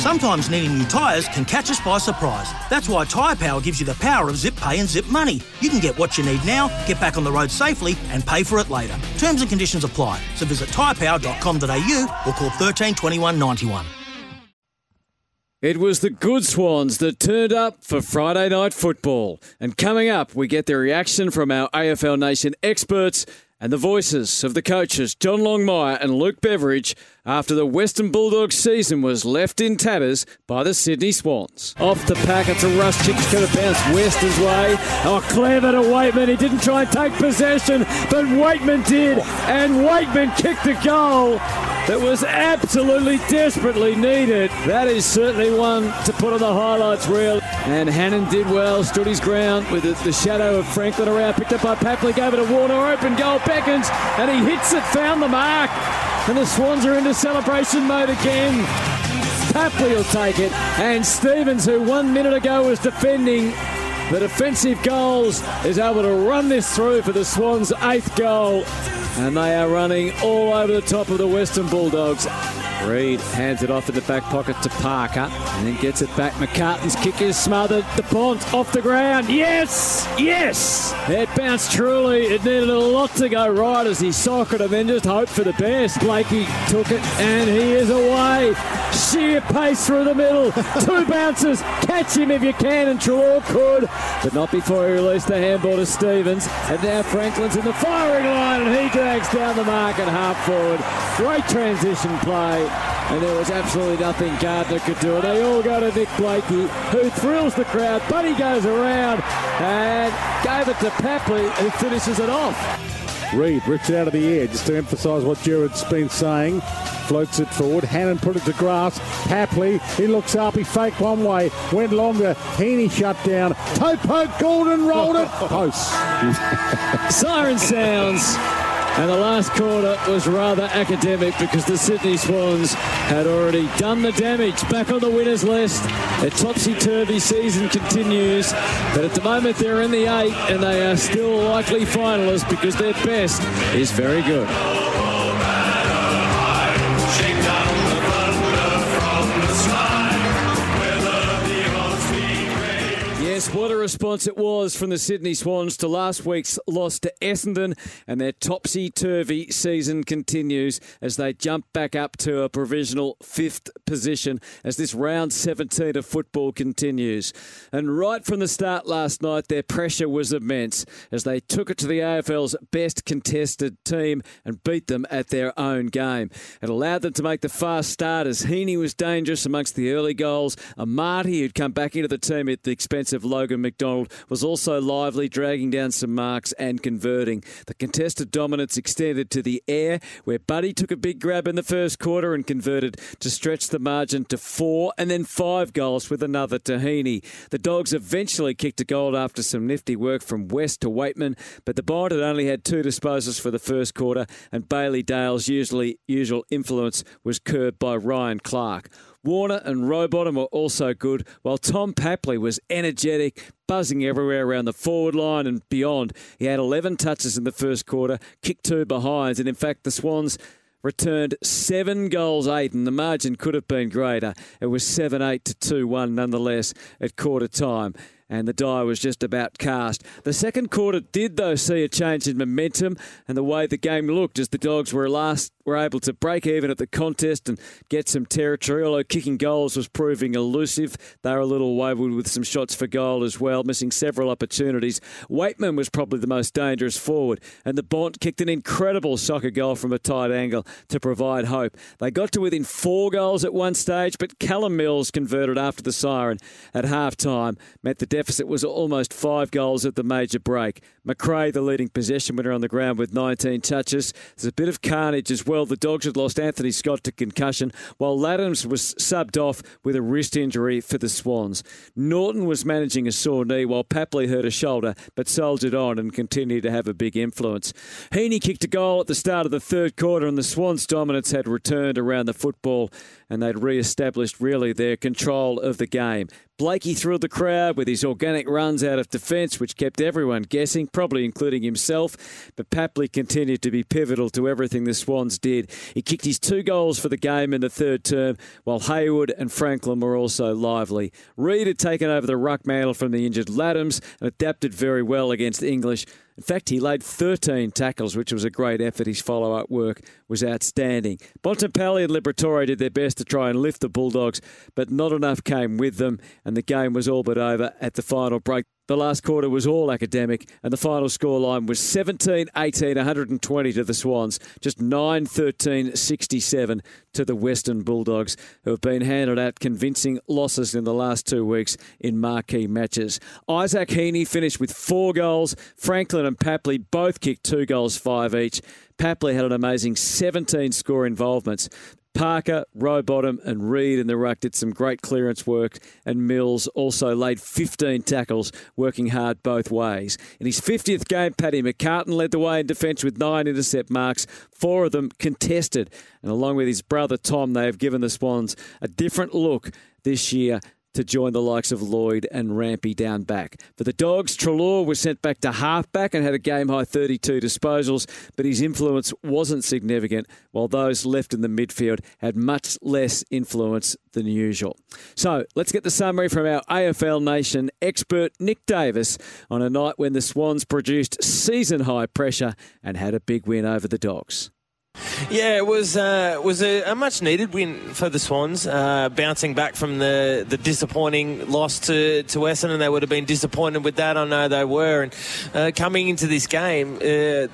Sometimes needing new tyres can catch us by surprise. That's why Tyre Power gives you the power of zip pay and zip money. You can get what you need now, get back on the road safely, and pay for it later. Terms and conditions apply. So visit tyrepower.com.au or call 13 21 91. It was the good swans that turned up for Friday night football. And coming up, we get the reaction from our AFL Nation experts and the voices of the coaches John Longmire and Luke Beveridge after the Western Bulldogs season was left in tatters by the Sydney Swans. Off the pack, it's a rush. Chick's going to bounce Western's way. Oh, clever to Weightman. He didn't try and take possession, but Weightman did, and Weightman kicked a goal that was absolutely desperately needed. That is certainly one to put on the highlights reel. And Hannon did well, stood his ground with the, shadow of Franklin around, picked up by Papley, gave it a Warner, open goal, beckons, and he hits it, found the mark. And the Swans are into celebration mode again. Papley will take it. And Stephens, who one minute ago was defending the defensive goals, is able to run this through for the Swans' eighth goal. And they are running all over the top of the Western Bulldogs. Reid hands it off in the back pocket to Parker and then gets it back. McCartin's kick is smothered. The Bont off the ground. Yes! Yes! It bounced truly. It needed a lot to go right as he socketed and just hoped for the best. Blakey took it and he is away. Sheer pace through the middle. Two bounces. Catch him if you can and Treloar could. But not before he released the handball to Stephens. And now Franklin's in the firing line and he drags down the mark at half forward. Great transition play and there was absolutely nothing Gardner could do. They all go to Nick Blakey, who thrills the crowd, but he goes around and gave it to Papley, who finishes it off. Reid rips it out of the air just to emphasise what Jared's been saying. Floats it forward. Hannon put it to grass. Papley, he looks up. He faked one way. Went longer. Heeney shut down. Toe poke. Gordon rolled it. Post. Siren sounds. And the last quarter was rather academic because the Sydney Swans had already done the damage. Back on the winners list. A topsy-turvy season continues. But at the moment they're in the eight and they are still likely finalists because their best is very good. Yes, what a response it was from the Sydney Swans to last week's loss to Essendon, and their topsy turvy season continues as they jump back up to a provisional fifth position as this round 17 of football continues. And right from the start last night, their pressure was immense as they took it to the AFL's best contested team and beat them at their own game. It allowed them to make the fast start as Heeney was dangerous amongst the early goals. Amartey, who'd come back into the team at the expense of Logan McDonald, was also lively, dragging down some marks and converting. The contested dominance extended to the air, where Buddy took a big grab in the first quarter and converted to stretch the margin to four and then five goals with another Tahini. The Dogs eventually kicked a goal after some nifty work from West to Weightman, but the Bont had only had two disposals for the first quarter, and Bailey Dale's usually usual influence was curbed by Ryan Clarke. Warner and Rowbottom were also good, while Tom Papley was energetic, buzzing everywhere around the forward line and beyond. He had 11 touches in the first quarter, kicked two behinds, and in fact, the Swans returned seven goals, eight, and the margin could have been greater. It was 7 8 to 2 1 nonetheless at quarter time and the die was just about cast. The second quarter did, though, see a change in momentum and the way the game looked as the Dogs were last were able to break even at the contest and get some territory. Although kicking goals was proving elusive, they were a little wayward with some shots for goal as well, missing several opportunities. Weightman was probably the most dangerous forward, and the Bont kicked an incredible soccer goal from a tight angle to provide hope. They got to within four goals at one stage, but Callum Mills converted after the siren at half time, meant the deficit was almost five goals at the major break. Macrae, the leading possession winner on the ground with 19 touches. There's a bit of carnage as well. The Dogs had lost Anthony Scott to concussion, while Ladhams was subbed off with a wrist injury for the Swans. Naughton was managing a sore knee, while Papley hurt a shoulder, but soldiered on and continued to have a big influence. Heeney kicked a goal at the start of the third quarter, and the Swans' dominance had returned around the football, and they'd re-established really their control of the game. Blakey thrilled the crowd with his organic runs out of defence, which kept everyone guessing, probably including himself. But Papley continued to be pivotal to everything the Swans did. He kicked his two goals for the game in the third term, while Hayward and Franklin were also lively. Reid had taken over the ruck mantle from the injured Ladhams and adapted very well against the English. In fact, he laid 13 tackles, which was a great effort. His follow up work was outstanding. Bontempelli and Liberatore did their best to try and lift the Bulldogs, but not enough came with them, and the game was all but over at the final break. The last quarter was all academic, and the final scoreline was 17 18, 120 to the Swans, just 9 13 67 to the Western Bulldogs, who have been handed out convincing losses in the last two weeks in marquee matches. Isaac Heeney finished with four goals. Franklin and Papley both kicked two goals, five each. Papley had an amazing 17 score involvements. Parker, Rowbottom, and Reid in the ruck did some great clearance work, and Mills also laid 15 tackles, working hard both ways. In his 50th game, Paddy McCartin led the way in defence with nine intercept marks, four of them contested. And along with his brother Tom, they have given the Swans a different look this year to join the likes of Lloyd and Rampy down back. For the Dogs, Treloar was sent back to halfback and had a game high 32 disposals, but his influence wasn't significant, while those left in the midfield had much less influence than usual. So let's get the summary from our AFL Nation expert, Nick Davis, on a night when the Swans produced season high pressure and had a big win over the Dogs. Yeah, it was uh, was a, a, much needed win for the Swans, uh, bouncing back from the, the disappointing loss to, to Essendon. They would have been disappointed with that. I know they were. And uh, coming into this game, uh,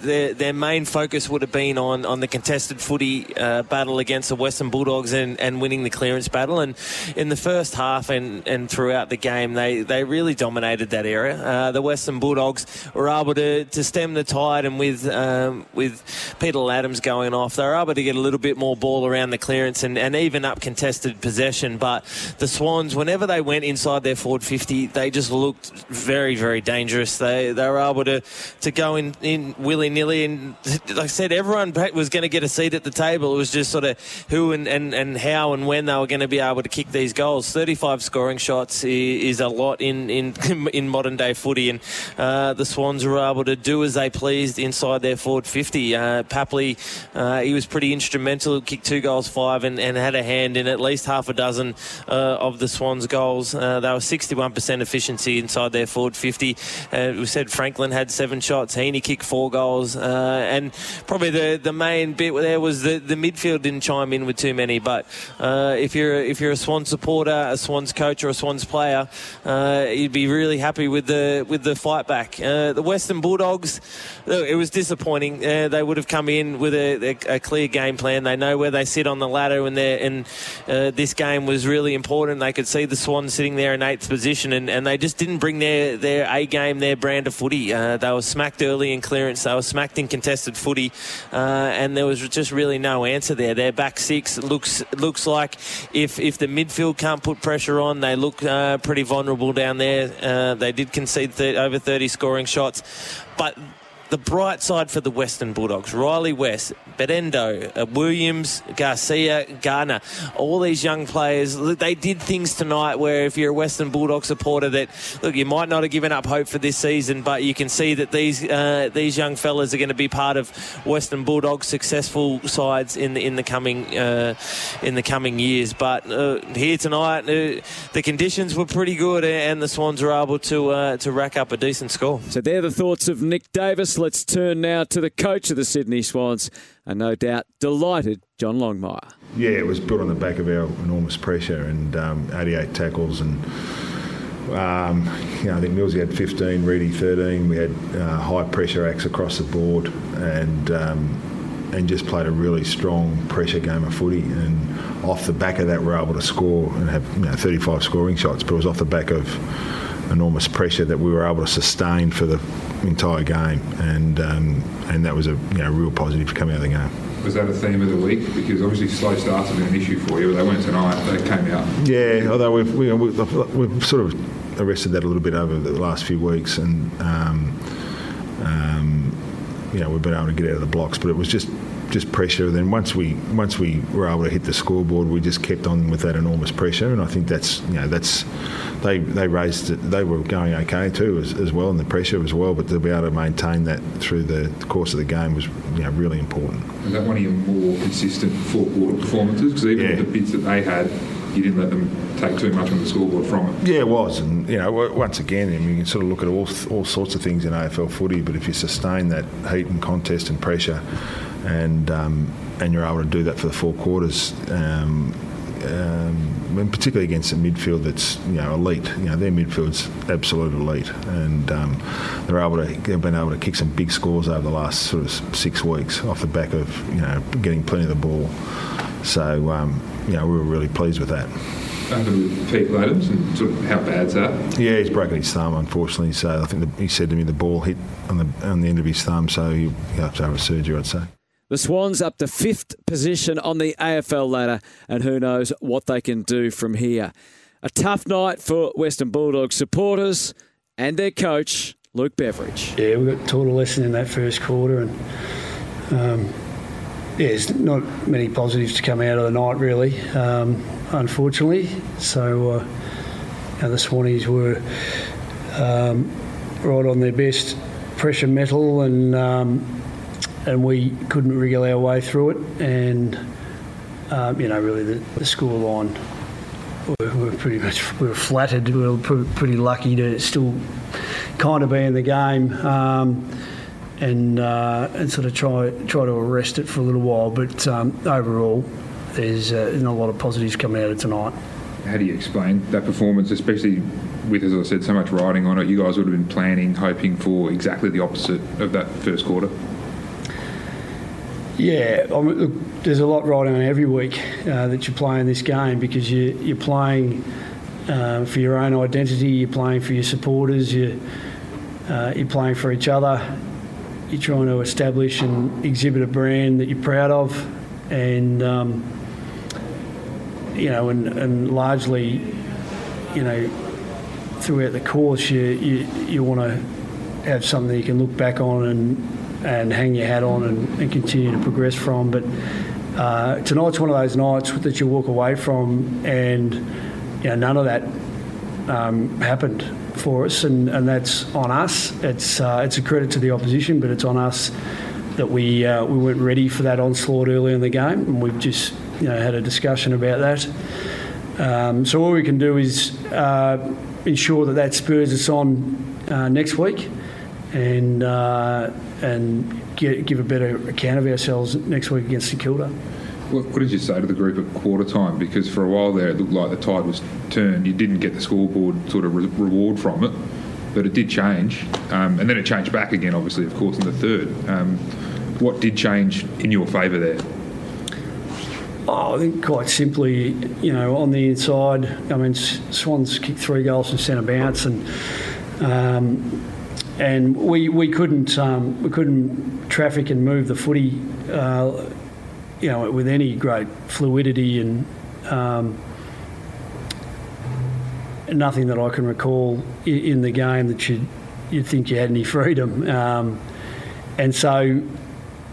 their, their main focus would have been on, on the contested footy uh, battle against the Western Bulldogs and, and winning the clearance battle. And in the first half and, and throughout the game, they, they really dominated that area. Uh, the Western Bulldogs were able to, to stem the tide, and with um, with Peter Ladhams going off, they were able to get a little bit more ball around the clearance and, and even up contested possession. But the Swans, whenever they went inside their forward 50, they just looked very, very dangerous. They they were able to, to go in, in willy nilly. And like I said, everyone was going to get a seat at the table. It was just sort of who and, and, and how and when they were going to be able to kick these goals. 35 scoring shots is a lot in, in, in modern day footy. And uh, the Swans were able to do as they pleased inside their forward 50. Uh, Papley. Uh, uh, he was pretty instrumental. Kicked two goals, five, and, and had a hand in at least half a dozen uh, of the Swans' goals. Uh, they were 61% efficiency inside their forward 50. Uh, we said Franklin had seven shots. Heeney kicked four goals. Uh, and probably the, the main bit there was the, the midfield didn't chime in with too many. But if you're if you're a Swans supporter, a Swans coach, or a Swans player, you'd be really happy with the with the fight back. the Western Bulldogs, it was disappointing. they would have come in with a, a a, clear game plan. They know where they sit on the ladder, and, uh, this game was really important. They could see the Swans sitting there in eighth position, and, and they just didn't bring their, their A game, their brand of footy. Uh, they were smacked early in clearance, they were smacked in contested footy, uh, and there was just really no answer there. Their back six looks looks like if if the midfield can't put pressure on, they look uh, pretty vulnerable down there. Uh, they did concede th- over 30 scoring shots, but the bright side for the Western Bulldogs, Rhylee West, Bedendo, uh, Williams, Garcia, Garner, all these young players, they did things tonight where if you're a Western Bulldog supporter that, look, you might not have given up hope for this season, but you can see that these uh, these young fellas are going to be part of Western Bulldogs' successful sides in the in the coming uh, in the coming years. But uh, here tonight, uh, the conditions were pretty good, and the Swans were able to to rack up a decent score. So they're the thoughts of Nick Davis. Let's turn now to the coach of the Sydney Swans, and no doubt delighted John Longmire. Yeah, it was built on the back of our enormous pressure and um, 88 tackles and. Um, you know, I think Millsy had 15, Reedy 13. We had uh, high pressure acts across the board, and um, and just played a really strong pressure game of footy. And off the back of that, we're able to score and have you know, 35 scoring shots. But it was off the back of enormous pressure that we were able to sustain for the entire game, and um, and that was a you know, real positive coming out of the game. Was that a theme of the week? Because obviously slow starts have been an issue for you, but they weren't tonight. They came out. Yeah, although we've we, have we've sort of arrested that a little bit over the last few weeks, and um, um, you know we've been able to get out of the blocks, but it was just just pressure. Then once we once we were able to hit the scoreboard, we just kept on with that enormous pressure, and I think that's you know that's they they raised it, they were going okay too as, as well, and the pressure as well. But to be able to maintain that through the course of the game was you know really important. Is that one of your more consistent four quarter performances? Because even yeah. the bits that they had, you didn't let them take too much on the scoreboard from it. Yeah, it was, and you know, once again, I mean, you can sort of look at all all sorts of things in AFL footy, but if you sustain that heat and contest and pressure and um, and you're able to do that for the four quarters. Um, um, and particularly against a midfield that's you know elite. You know their midfield's absolute elite, and um, they're able to they've been able to kick some big scores over the last sort of six weeks off the back of you know getting plenty of the ball. So um, you know we were really pleased with that. Under Pete Ladhams and sort of how bad's that? Yeah, he's broken his thumb unfortunately. So I think the, he said to me the ball hit on the on the end of his thumb, so he'll have to have a surgery. I'd say. The Swans up to fifth position on the AFL ladder, and who knows what they can do from here. A tough night for Western Bulldogs supporters and their coach, Luke Beveridge. Yeah, we got taught a lesson in that first quarter, and um, yeah, there's not many positives to come out of the night, really, um, unfortunately. So uh, you know, the Swannies were um, right on their best pressure metal and um, and we couldn't wriggle our way through it. And um, you know, really, the, the score line we were pretty much we were flattered. We were pretty lucky to still kind of be in the game. Um, and uh, and sort of try try to arrest it for a little while, but um, overall, there's, uh, not a lot of positives coming out of tonight. How do you explain that performance, especially with, as I said, so much riding on it? You guys would have been planning, hoping for exactly the opposite of that first quarter. Yeah, I mean, look, there's a lot riding on every week uh, that you play in this game because you, you're playing uh, for your own identity, you're playing for your supporters, you, uh, you're playing for each other, you're trying to establish and exhibit a brand that you're proud of, and um, you know, and, and largely, you know, throughout the course, you you, you want to have something you can look back on and and hang your hat on and, and continue to progress from. But uh, tonight's one of those nights that you walk away from, and you know none of that um, happened for us, and, and that's on us. It's uh, it's a credit to the opposition, but it's on us that we uh, we weren't ready for that onslaught early in the game, and we've just you know had a discussion about that. Um, so all we can do is uh, ensure that that spurs us on uh, next week, and uh, and get, give a better account of ourselves next week against St Kilda. What, what, did you say to the group at quarter time? Because for a while there, it looked like the tide was turned. You didn't get the scoreboard sort of re- reward from it, but it did change, um, and then it changed back again. Obviously, of course, in the third. Um, what did change in your favour there? Oh, I think quite simply, you know, on the inside. I mean, Swans kicked three goals from centre bounce, and um, and we we couldn't um, we couldn't traffic and move the footy, uh, you know, with any great fluidity and. Um, nothing that I can recall in the game that you you think you had any freedom, um, and so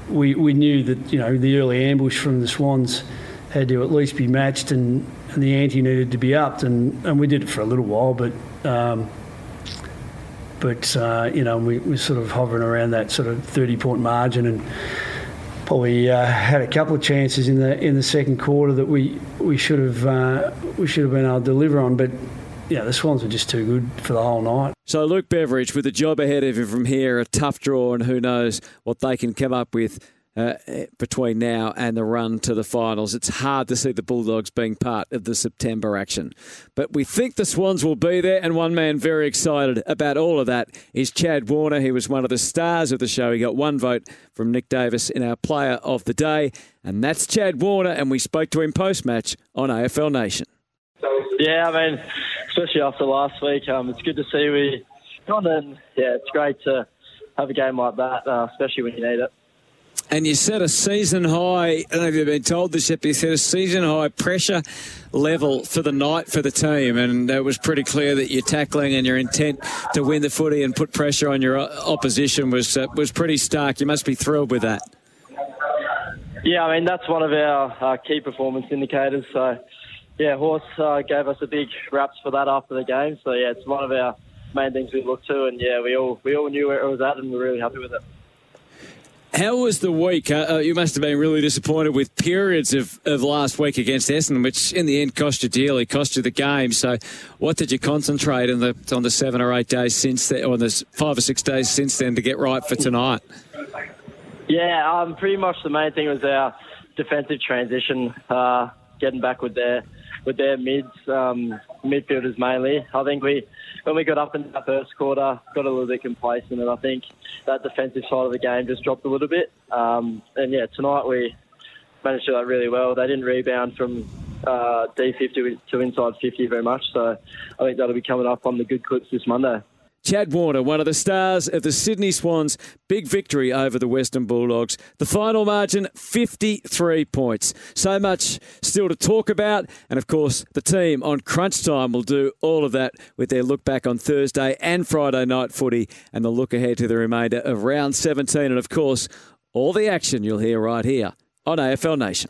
we we knew that you know the early ambush from the Swans had to at least be matched, and, and the ante needed to be upped, and, and we did it for a little while, but um, but uh, you know we, we're sort of hovering around that sort of 30 point margin and probably uh, had a couple of chances in the in the second quarter that we we should have uh, we should have been able to deliver on, but. Yeah, the Swans were just too good for the whole night. So Luke Beveridge, with the job ahead of him from here, a tough draw, and who knows what they can come up with uh, between now and the run to the finals. It's hard to see the Bulldogs being part of the September action. But we think the Swans will be there, and one man very excited about all of that is Chad Warner. He was one of the stars of the show. He got one vote from Nick Davis in our player of the day, and that's Chad Warner, and we spoke to him post match on AFL Nation. Yeah, I mean, especially after last week. Um, it's good to see we gone and yeah, it's great to have a game like that, uh, especially when you need it. And you set a season high, I don't know if you've been told this yet, but you set a season high pressure level for the night for the team. And it was pretty clear that your tackling and your intent to win the footy and put pressure on your opposition was, uh, was pretty stark. You must be thrilled with that. Yeah, I mean, that's one of our uh, key performance indicators. So, yeah, Horse uh, gave us a big raps for that after the game. So, yeah, it's one of our main things we look to. And, yeah, we all, we all knew where it was at and we're really happy with it. How was the week? Uh, uh, you must have been really disappointed with periods of, of last week against Essendon, which in the end cost you dearly, cost you the game. So, what did you concentrate on the on the seven or eight days since then, or the five or six days since then to get right for tonight? Yeah, um, pretty much the main thing was our defensive transition, uh, getting back with their with their mids, um, midfielders mainly. I think we when we got up in that first quarter, got a little bit complacent, and I think that defensive side of the game just dropped a little bit. Um, and yeah, tonight we managed to do that really well. They didn't rebound from uh, D50 to inside 50 very much, so I think that'll be coming up on the good clips this Monday. Chad Warner, one of the stars of the Sydney Swans' big victory over the Western Bulldogs. The final margin, 53 points. So much still to talk about. And of course, the team on crunch time will do all of that with their look back on Thursday and Friday night footy and the look ahead to the remainder of round 17. And of course, all the action you'll hear right here on AFL Nation.